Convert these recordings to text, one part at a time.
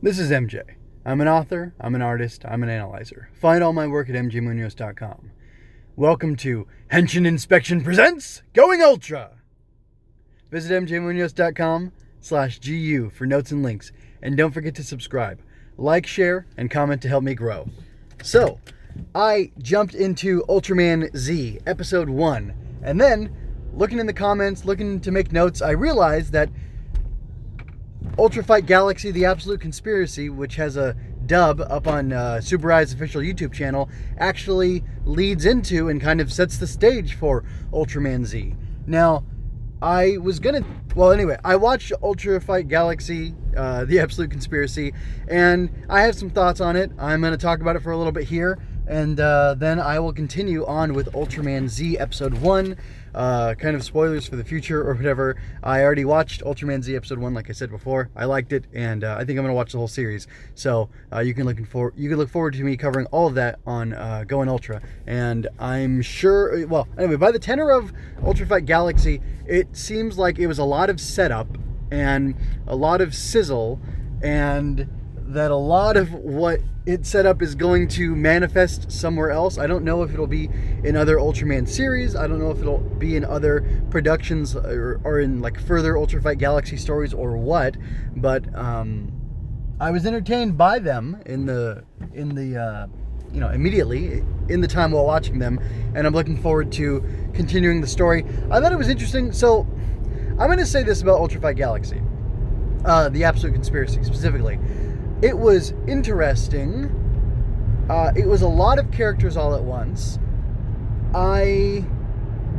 This is MJ. I'm an author, I'm an artist, I'm an analyzer. Find all my work at mjmunoz.com. Welcome to Henshin Inspection Presents Going Ultra. Visit mjmunoz.com slash GU for notes and links. And don't forget to subscribe, like, share, and comment to help me grow. So, I jumped into Ultraman Z, episode 1, and then, looking in the comments, looking to make notes, I realized that Ultra Fight Galaxy The Absolute Conspiracy, which has a dub up on uh, Tsuburaya's official YouTube channel, actually leads into and kind of sets the stage for Ultraman Z. Now, I was gonna. Well, anyway, I watched Ultra Fight Galaxy, uh, The Absolute Conspiracy, and I have some thoughts on it. I'm gonna talk about it for a little bit here, and uh, then I will continue on with Ultraman Z Episode 1. Uh, kind of spoilers for the future or whatever. I already watched Ultraman Z Episode 1, like I said before. I liked it, and uh, I think I'm going to watch the whole series. So uh, you, can look for, you can look forward to me covering all of that on uh, Going Ultra. And I'm sure, well, anyway, by the tenor of Ultra Fight Galaxy, it seems like it was a lot of setup and a lot of sizzle and that a lot of what it set up is going to manifest somewhere else. I don't know if it'll be in other Ultraman series. I don't know if it'll be in other productions or, or in like further Ultra Fight Galaxy stories or what. But um, I was entertained by them in the in the uh, you know immediately in the time while watching them, and I'm looking forward to continuing the story. I thought it was interesting. So I'm going to say this about Ultra Fight Galaxy, uh, the Absolute Conspiracy specifically it was interesting. Uh, it was a lot of characters all at once. I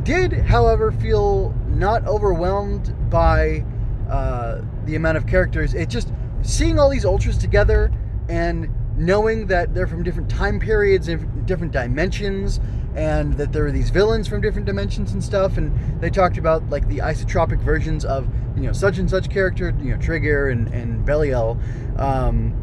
did, however, feel not overwhelmed by uh, the amount of characters. It just seeing all these ultras together and knowing that they're from different time periods and different dimensions and that there are these villains from different dimensions and stuff and they talked about like the isotropic versions of you know such and such character you know Tregear and, and belial um,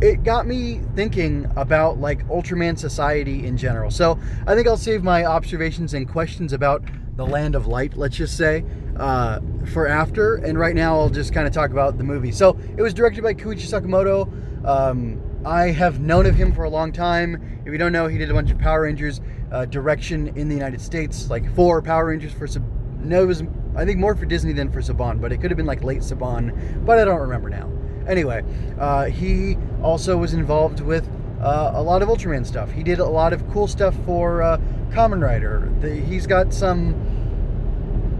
it got me thinking about like ultraman society in general so i think i'll save my observations and questions about the land of light let's just say uh, for after and right now i'll just kind of talk about the movie so it was directed by koichi sakamoto um, I have known of him for a long time. If you don't know, he did a bunch of Power Rangers uh, direction in the United States, like four Power Rangers for some. no, it was I think more for Disney than for Saban, but it could have been like late Saban, but I don't remember now. Anyway, uh, he also was involved with uh, a lot of Ultraman stuff. He did a lot of cool stuff for uh, Kamen Rider. The, he's got some.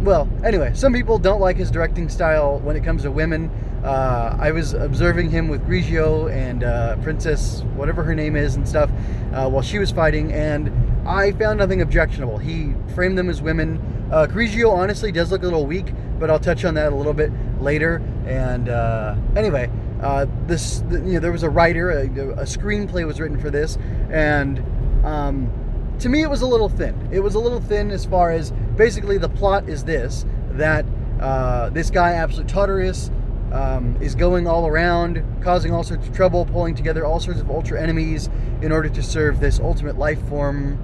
Well, anyway, some people don't like his directing style when it comes to women. Uh, I was observing him with Grigio and uh, Princess, whatever her name is, and stuff, uh, while she was fighting, and I found nothing objectionable. He framed them as women. Uh, Grigio honestly does look a little weak, but I'll touch on that a little bit later. And uh, anyway, uh, this you know there was a writer, a, a screenplay was written for this, and um, to me it was a little thin. It was a little thin as far as basically the plot is this that uh, this guy, Absolute um, is going all around, causing all sorts of trouble, pulling together all sorts of ultra enemies in order to serve this ultimate life form,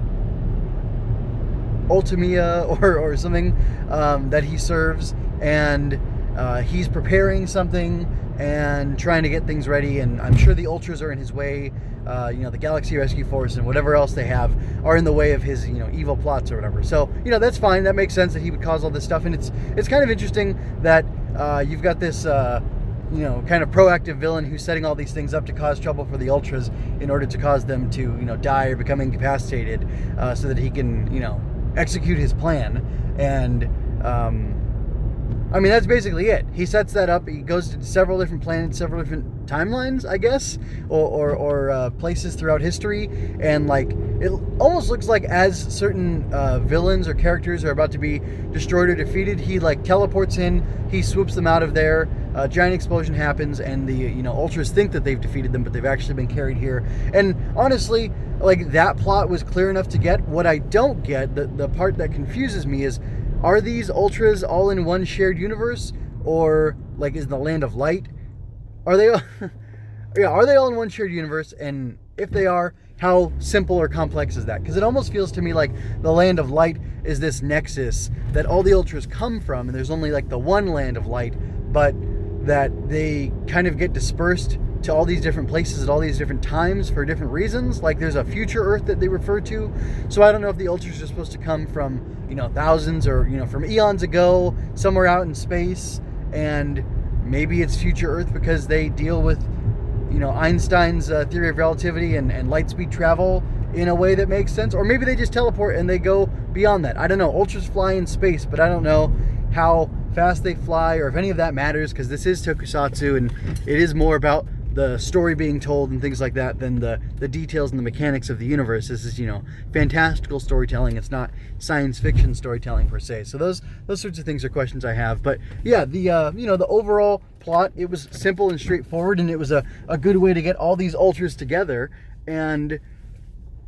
Ultimia or, or something um, that he serves. And uh, he's preparing something and trying to get things ready. And I'm sure the ultras are in his way. Uh, you know, the Galaxy Rescue Force and whatever else they have are in the way of his, you know, evil plots or whatever. So, you know, that's fine. That makes sense that he would cause all this stuff. And it's it's kind of interesting that uh, you've got this, uh, you know, kind of proactive villain who's setting all these things up to cause trouble for the Ultras in order to cause them to, you know, die or become incapacitated, uh, so that he can, you know, execute his plan. And um, I mean, that's basically it. He sets that up. He goes to several different planets, several different timelines, I guess, or or, or uh, places throughout history, and like it almost looks like as certain uh, villains or characters are about to be destroyed or defeated, he like teleports in, he swoops them out of there. A giant explosion happens, and the you know ultras think that they've defeated them, but they've actually been carried here. And honestly, like that plot was clear enough to get. What I don't get, the the part that confuses me is are these ultras all in one shared universe? Or like is the land of light are they yeah are they all in one shared universe? And if they are how simple or complex is that? Because it almost feels to me like the land of light is this nexus that all the ultras come from and there's only like the one land of light but that they kind of get dispersed to all these different places at all these different times for different reasons. Like there's a future Earth that they refer to. So I don't know if the Ultras are supposed to come from, you know, thousands or, you know, from eons ago, somewhere out in space. And maybe it's future Earth because they deal with, you know, Einstein's uh, theory of relativity and, and light speed travel in a way that makes sense. Or maybe they just teleport and they go beyond that. I don't know. Ultras fly in space, but I don't know how fast they fly or if any of that matters because this is tokusatsu and it is more about the story being told and things like that than the the details and the mechanics of the universe. This is you know fantastical storytelling. It's not science fiction storytelling per se. So those those sorts of things are questions I have. But yeah, the uh, you know the overall plot it was simple and straightforward, and it was a a good way to get all these ultras together and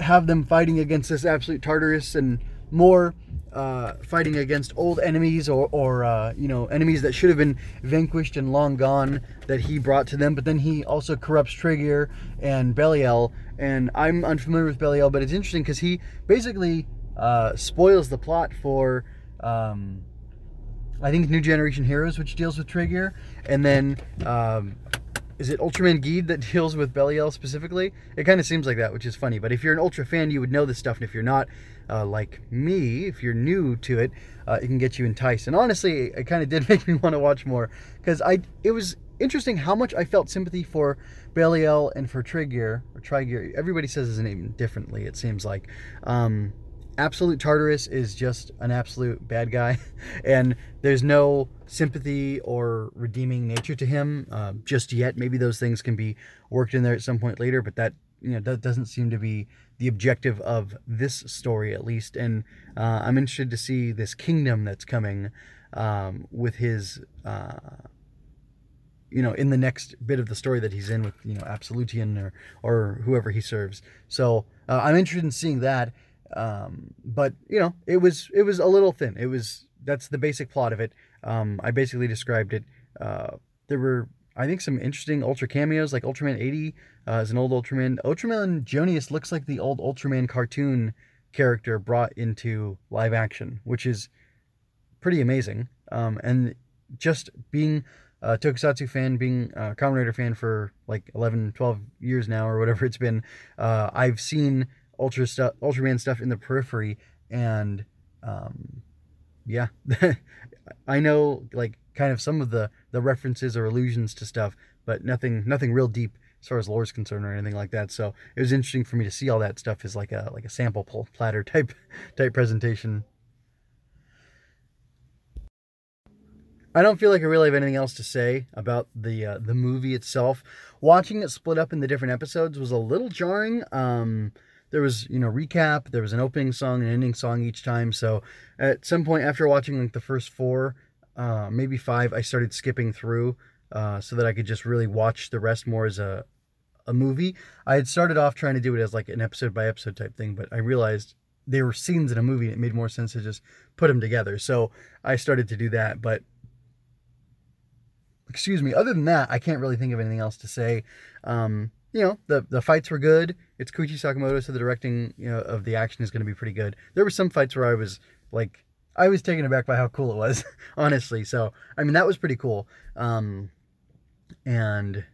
have them fighting against this absolute Tartarus and more uh, fighting against old enemies or, or uh, you know enemies that should have been vanquished and long gone that he brought to them. But then he also corrupts Tregear and Belial, and I'm unfamiliar with Belial, but it's interesting because he basically uh, spoils the plot for. Um, I think New Generation Heroes, which deals with Tregear, and then um, is it Ultraman Geed that deals with Belial specifically? It kind of seems like that, which is funny. But if you're an Ultra fan, you would know this stuff, and if you're not, uh, like me, if you're new to it, uh, it can get you enticed. And honestly, it kind of did make me want to watch more because I it was interesting how much I felt sympathy for Belial and for Tregear or Tregear. Everybody says his name differently. It seems like. Um, Absolute Tartarus is just an absolute bad guy, and there's no sympathy or redeeming nature to him uh, just yet. Maybe those things can be worked in there at some point later, but that you know that doesn't seem to be the objective of this story at least. And uh, i'm interested to see this kingdom that's coming um, with his uh, you know in the next bit of the story that he's in with you know absolutian or or whoever he serves. So uh, i'm interested in seeing that um, but you know it was it was a little thin it was that's the basic plot of it um, i basically described it uh, there were I think some interesting Ultra cameos, like Ultraman 80 uh, is an old Ultraman. Ultraman Joneus looks like the old Ultraman cartoon character brought into live action, which is pretty amazing. Um, and just being a Tokusatsu fan, being a Kamen Rider fan for like 11, 12 years now, or whatever it's been, uh, I've seen Ultra stuff, Ultraman stuff in the periphery, and um, yeah, I know like kind of some of the the references or allusions to stuff, but nothing nothing real deep as far as lore is concerned or anything like that. So it was interesting for me to see all that stuff as like a like a sample platter type type presentation. I don't feel like I really have anything else to say about the uh, the movie itself. Watching it split up in the different episodes was a little jarring. Um, there was you know recap, there was an opening song, an ending song each time. So at some point after watching like the first four, uh, maybe five, I started skipping through uh, so that I could just really watch the rest more as a a movie. I had started off trying to do it as like an episode by episode type thing, but I realized they were scenes in a movie. And it made more sense to just put them together. So I started to do that. But excuse me. Other than that, I can't really think of anything else to say. Um, you know, the the fights were good. It's Koichi Sakamoto, so the directing you know of the action is going to be pretty good. There were some fights where I was like I was taken aback by how cool it was, honestly. So, I mean, that was pretty cool. Um, and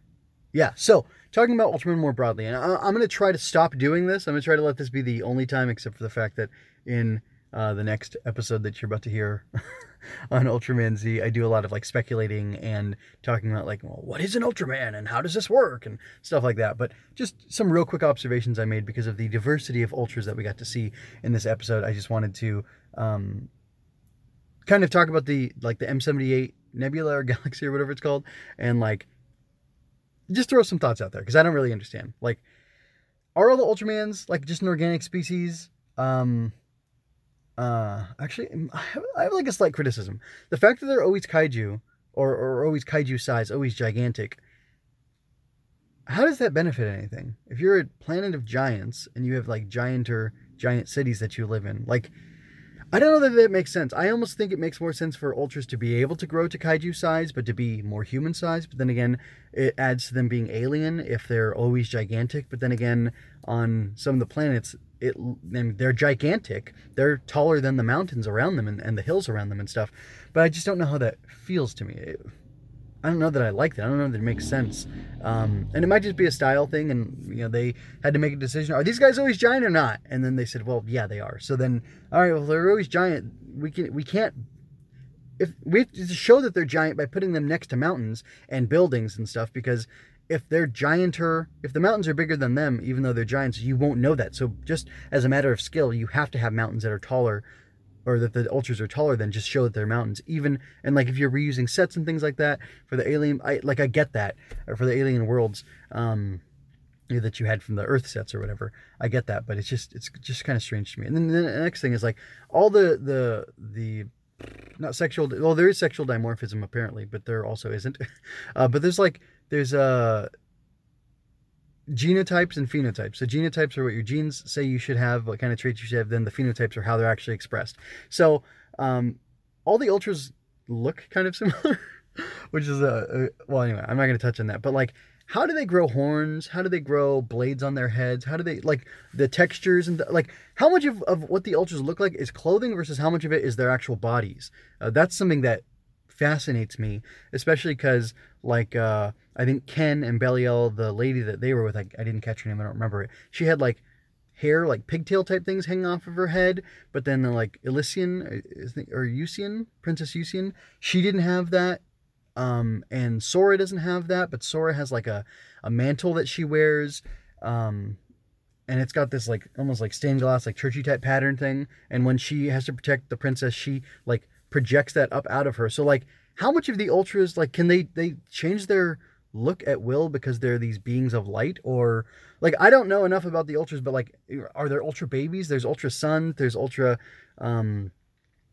yeah, so talking about Ultraman more broadly, and I, am going to try to stop doing this. I'm going to try to let this be the only time, except for the fact that in uh, the next episode that you're about to hear on Ultraman Z, I do a lot of like speculating and talking about like, well, what is an Ultraman and how does this work and stuff like that. But just some real quick observations I made because of the diversity of Ultras that we got to see in this episode. I just wanted to um, kind of talk about the like the M78 Nebula or Galaxy or whatever it's called, and like just throw some thoughts out there because I don't really understand. Like, are all the Ultramans like just an organic species? Um, uh, actually, I have, I have like a slight criticism. The fact that they're always kaiju or or always kaiju size, always gigantic. How does that benefit anything? If you're a planet of giants and you have like giant or giant cities that you live in, like I don't know that that makes sense. I almost think it makes more sense for ultras to be able to grow to kaiju size, but to be more human size. But then again, it adds to them being alien if they're always gigantic. But then again, on some of the planets, it they're gigantic. They're taller than the mountains around them and, and the hills around them and stuff. But I just don't know how that feels to me. It, I don't know that I like that. I don't know that it makes sense. Um, and it might just be a style thing, and you know they had to make a decision: are these guys always giant or not? And then they said, well, yeah, they are. So then, all right, well, they're always giant. We can we can't if we have to show that they're giant by putting them next to mountains and buildings and stuff because if they're gianter if the mountains are bigger than them even though they're giants you won't know that. So just as a matter of skill you have to have mountains that are taller or that the ultras are taller than just show that they're mountains. Even and like if you're reusing sets and things like that for the alien i like i get that. Or for the alien worlds um that you had from the earth sets or whatever i get that. But it's just it's just kind of strange to me. And then the next thing is like all the the the not sexual well there is sexual dimorphism apparently but there also isn't uh, but there's like there's uh genotypes and phenotypes. So genotypes are what your genes say you should have, what kind of traits you should have. Then the phenotypes are how they're actually expressed. So um, all the ultras look kind of similar, which is a, a well. Anyway, I'm not going to touch on that. But like, how do they grow horns? How do they grow blades on their heads? How do they like the textures and the, like how much of, of what the ultras look like is clothing versus how much of it is their actual bodies? Uh, that's something that fascinates me, especially because like uh, I think Ken and Belial, the lady that they were with, I, I didn't catch her name, I don't remember it. She had like hair, like pigtail type things hanging off of her head, but then the like Elysian or Eusian, Princess Eusian, she didn't have that. Um, and Sora doesn't have that, but Sora has like a, a mantle that she wears. Um, and it's got this like almost like stained glass, like churchy type pattern thing. And when she has to protect the princess, she like projects that up out of her. So like how much of the ultras like can they they change their look at will because they're these beings of light or like I don't know enough about the ultras but like are there ultra babies? There's ultra sun, there's ultra um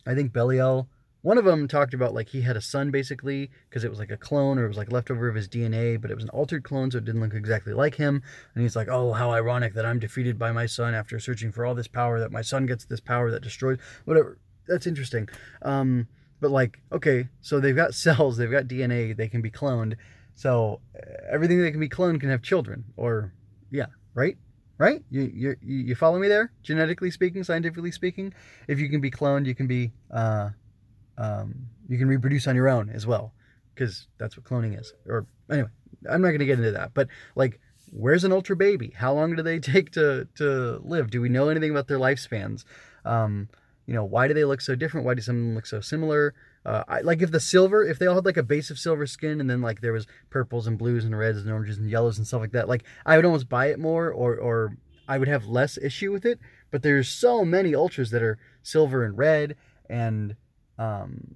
I think Belial one of them talked about like he had a son basically because it was like a clone or it was like leftover of his DNA, but it was an altered clone, so it didn't look exactly like him. And he's like, "Oh, how ironic that I'm defeated by my son after searching for all this power. That my son gets this power that destroys whatever." that's interesting. Um, but like, okay, so they've got cells, they've got DNA, they can be cloned. So uh, everything that can be cloned can have children, or yeah, right, right? You you you follow me there? Genetically speaking, scientifically speaking, if you can be cloned, you can be uh, um, you can reproduce on your own as well, because that's what cloning is. Or anyway, I'm not going to get into that, but like. Where's an ultra baby? How long do they take to, to live? Do we know anything about their lifespans? Um, you know, why do they look so different? Why do some look so similar? Uh, I, like if the silver, if they all had like a base of silver skin and then like there was purples and blues and reds and oranges and yellows and stuff like that, like I would almost buy it more or, or I would have less issue with it. But there's so many ultras that are silver and red and, um,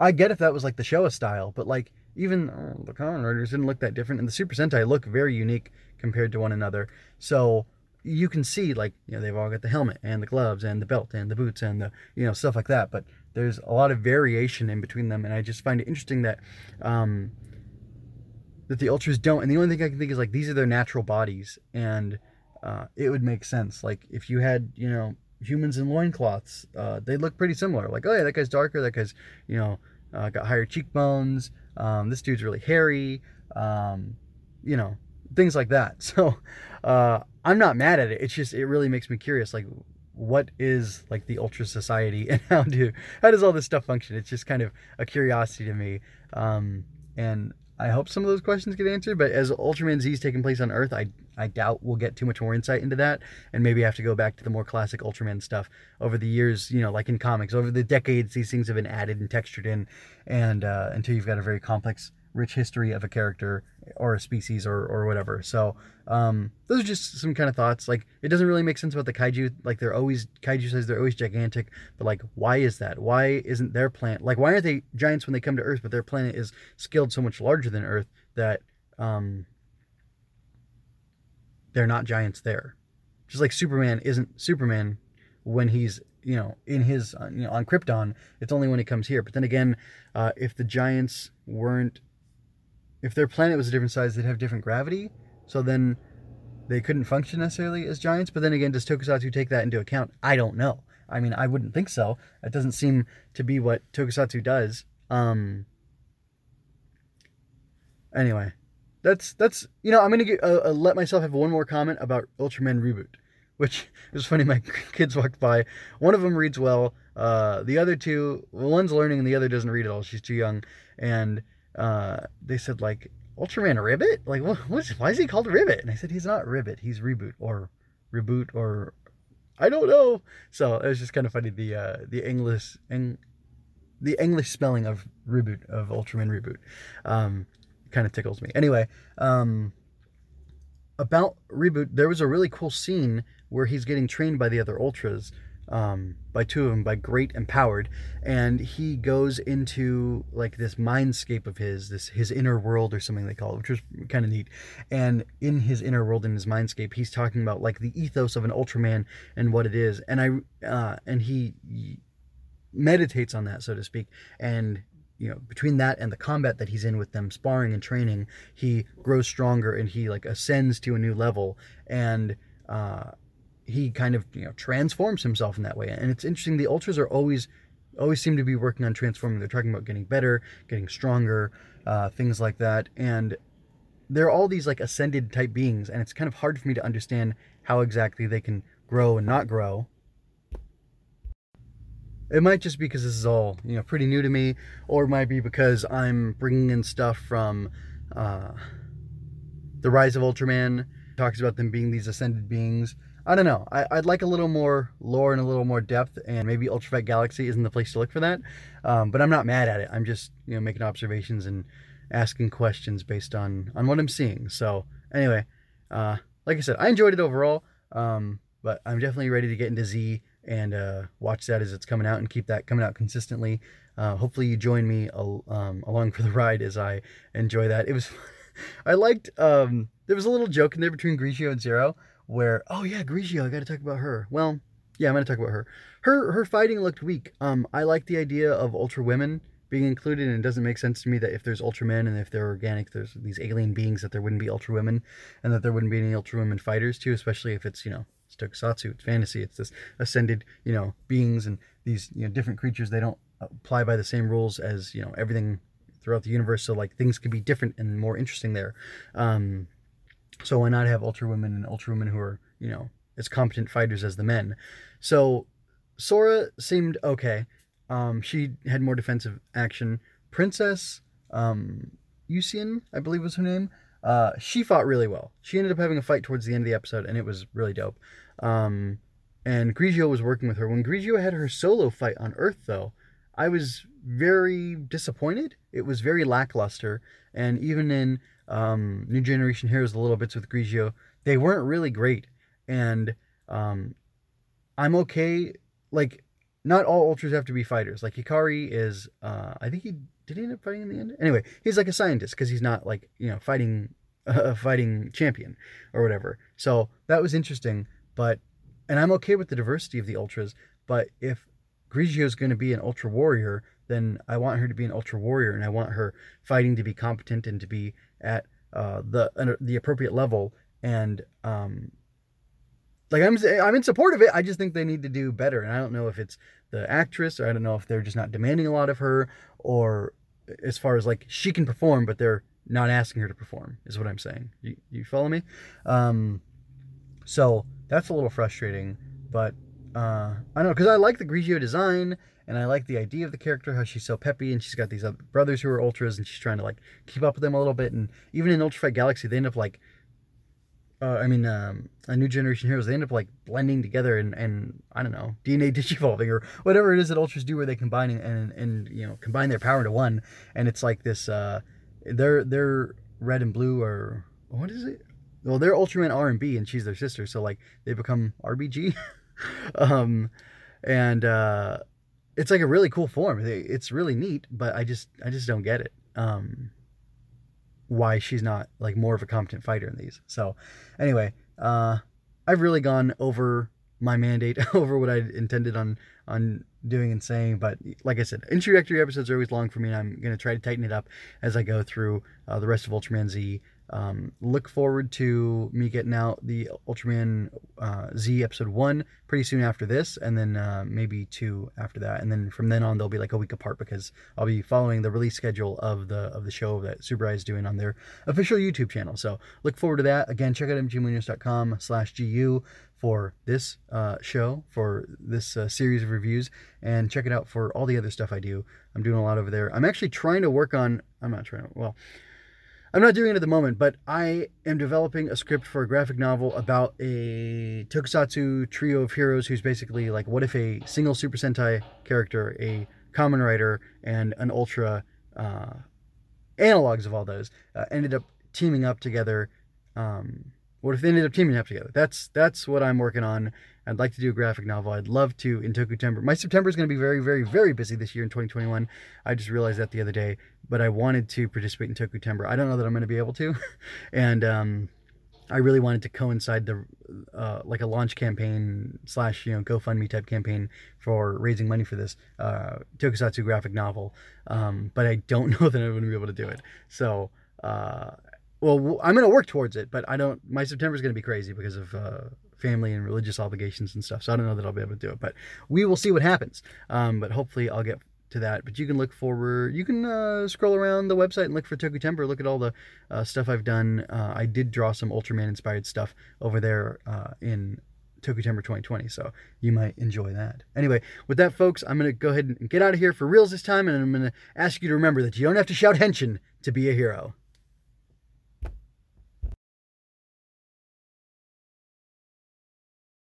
I get if that was like the Showa style, but like even oh, the Kamen Riders didn't look that different, and the Super Sentai look very unique compared to one another. So you can see like you know they've all got the helmet and the gloves and the belt and the boots and the you know stuff like that but there's a lot of variation in between them and i just find it interesting that um that the ultras don't and the only thing i can think is like these are their natural bodies and uh, it would make sense like if you had you know humans in loincloths uh, they look pretty similar like oh yeah that guy's darker that guy's you know uh, got higher cheekbones um, this dude's really hairy um, you know things like that so uh, I'm not mad at it. It's just it really makes me curious. Like, what is like the Ultra Society and how do how does all this stuff function? It's just kind of a curiosity to me. Um, and I hope some of those questions get answered. But as Ultraman Z is taking place on Earth, I I doubt we'll get too much more insight into that, and maybe have to go back to the more classic Ultraman stuff over the years. You know, like in comics, over the decades, these things have been added and textured in, and uh, until you've got a very complex rich history of a character or a species or, or whatever. So um, those are just some kind of thoughts. Like it doesn't really make sense about the kaiju. Like they're always kaiju says they're always gigantic, but like why is that? Why isn't their planet like why aren't they giants when they come to Earth? But their planet is scaled so much larger than Earth that um, they're not giants there. Just like Superman isn't Superman when he's you know in his you know on Krypton. It's only when he comes here. But then again, uh, if the giants weren't if their planet was a different size, they'd have different gravity. So then they couldn't function necessarily as giants. But then again, does Tokusatsu take that into account? I don't know. I mean, I wouldn't think so. It doesn't seem to be what Tokusatsu does. Um. Anyway, that's that's you know I'm gonna get, uh, uh, let myself have one more comment about Ultraman Ribut, which is funny. My kids walked by. One of them reads well. Uh, the other two, one's learning and the other doesn't read at all. She's too young and uh, they said like Ultraman Ribbit? Like, what, why is he called Ribbit? And I said, he's not Ribbit, he's Ribut or Ribut or I don't know. So it was just kind of funny the uh, the English Eng, the English spelling of Ribut of Ultraman Ribut. Um, kind of tickles me. Anyway, um, about Ribut, there was a really cool scene where he's getting trained by the other Ultras um, by two of them, by Great and Powered, and he goes into like this mindscape of his, this his inner world or something they call it, which was kind of neat. And in his inner world, in his mindscape, he's talking about like the ethos of an Ultraman and what it is. And I uh, and he meditates on that, so to speak, and you know between that and the combat that he's in with them sparring and training he grows stronger and he like ascends to a new level and uh he kind of you know transforms himself in that way. And it's interesting. The ultras are always always seem to be working on transforming. They're talking about getting better, getting stronger, uh, things like that. And they're all these like ascended type beings, and it's kind of hard for me to understand how exactly they can grow and not grow. It might just be because this is all you know pretty new to me, or it might be because I'm bringing in stuff from uh, the Rise of Ultraman. Talks about them being these ascended beings I don't know. I, would like a little more lore and a little more depth, and maybe Ultra Fight Galaxy isn't the place to look for that. Um, but I'm not mad at it. I'm just you know making observations and asking questions based on on what I'm seeing. So anyway, uh, like I said, I enjoyed it overall. Um, but I'm definitely ready to get into Z and uh, watch that as it's coming out and keep that coming out consistently. Uh, hopefully you join me um, along for the ride as I enjoy that. It was, I liked. Um, there was a little joke in there between Grigio and Zero where oh yeah, Grigio, I got to talk about her. Well, yeah, I'm going to talk about her. Her her fighting looked weak. Um, I like the idea of Ultra Women being included, and it doesn't make sense to me that if there's Ultra Men and if they're organic, there's these alien beings that there wouldn't be Ultra Women, and that there wouldn't be any Ultra Women fighters too, especially if it's you know it's Tokusatsu, it's fantasy, it's this ascended you know beings and these you know different creatures. They don't apply by the same rules as you know everything throughout the universe, so like things could be different and more interesting there. Um, so why not have ultra women and ultra women who are, you know, as competent fighters as the men? So Sora seemed okay. Um, she had more defensive action. Princess um, Usian, I believe was her name. Uh, she fought really well. She ended up having a fight towards the end of the episode, and it was really dope. Um, and Grigio was working with her. When Grigio had her solo fight on Earth, though, I was very disappointed. It was very lackluster, and even in um, New Generation Heroes, the little bits with Grigio, they weren't really great. And um, I'm okay. Like, not all ultras have to be fighters. Like Hikari is, uh, I think he did he end up fighting in the end. Anyway, he's like a scientist because he's not like you know fighting a fighting champion or whatever. So that was interesting. But and I'm okay with the diversity of the ultras. But if Grigio is going to be an ultra warrior, then I want her to be an ultra warrior, and I want her fighting to be competent and to be at uh, the uh, the appropriate level. And um, like I'm I'm in support of it. I just think they need to do better, and I don't know if it's the actress or I don't know if they're just not demanding a lot of her, or as far as like she can perform, but they're not asking her to perform. Is what I'm saying. You you follow me? Um, so that's a little frustrating, but uh, I know because I like the Grigio design and I like the idea of the character, how she's so peppy, and she's got these other brothers who are ultras, and she's trying to like keep up with them a little bit. And even in Ultra Fight Galaxy, they end up like, uh, I mean, um, a new generation heroes, they end up like blending together and and I don't know, DNA digivolving or whatever it is that ultras do, where they combine and and you know combine their power into one, and it's like this. Uh, they're they're red and blue or what is it? Well, they're Ultraman R and B, and she's their sister, so like they become RBG. um, and uh, it's like a really cool form. It's really neat, but I just I just don't get it. Um, why she's not like more of a competent fighter in these. So anyway, uh, I've really gone over my mandate over what I intended on on doing and saying. But like I said, introductory episodes are always long for me, and I'm to try to tighten it up as I go through uh, the rest of Ultraman Z. Um, look forward to me getting out the Ultraman uh, Z episode one pretty soon after this, and then uh, maybe two after that, and then from then on they'll be like a week apart because I'll be following the release schedule of the of the show that Super is doing on their official YouTube channel. So look forward to that. Again, check out mjmunoz.com/gu for this uh, show, for this uh, series of reviews, and check it out for all the other stuff I do. I'm doing a lot over there. I'm actually trying to work on. I'm not trying to. Well. I'm not doing it at the moment, but I am developing a script for a graphic novel about a tokusatsu trio of heroes who's basically like, what if a single Super Sentai character, a Kamen Rider, and an Ultra uh, analogs of all those uh, ended up teaming up together. Um, what if they ended up teaming up together? That's that's what I'm working on. I'd like to do a graphic novel. I'd love to in Tokutember. My September is going to be very, very, very busy this year in 2021. I just realized that the other day, but I wanted to participate in Tokutember. I don't know that I'm going to be able to, and um, I really wanted to coincide the uh, like a launch campaign slash you know GoFundMe type campaign for raising money for this uh, Tokusatsu graphic novel, um, but I don't know that I'm going to be able to do it. So. Uh, well, I'm going to work towards it, but I don't. My September is going to be crazy because of uh, family and religious obligations and stuff. So I don't know that I'll be able to do it, but we will see what happens. Um, but hopefully I'll get to that. But you can look forward. You can uh, scroll around the website and look for Tokutember. Look at all the uh, stuff I've done. Uh, I did draw some Ultraman inspired stuff over there uh, in Tokutember 2020, so you might enjoy that. Anyway, with that, folks, I'm going to go ahead and get out of here for reals this time, and I'm going to ask you to remember that you don't have to shout henshin to be a hero.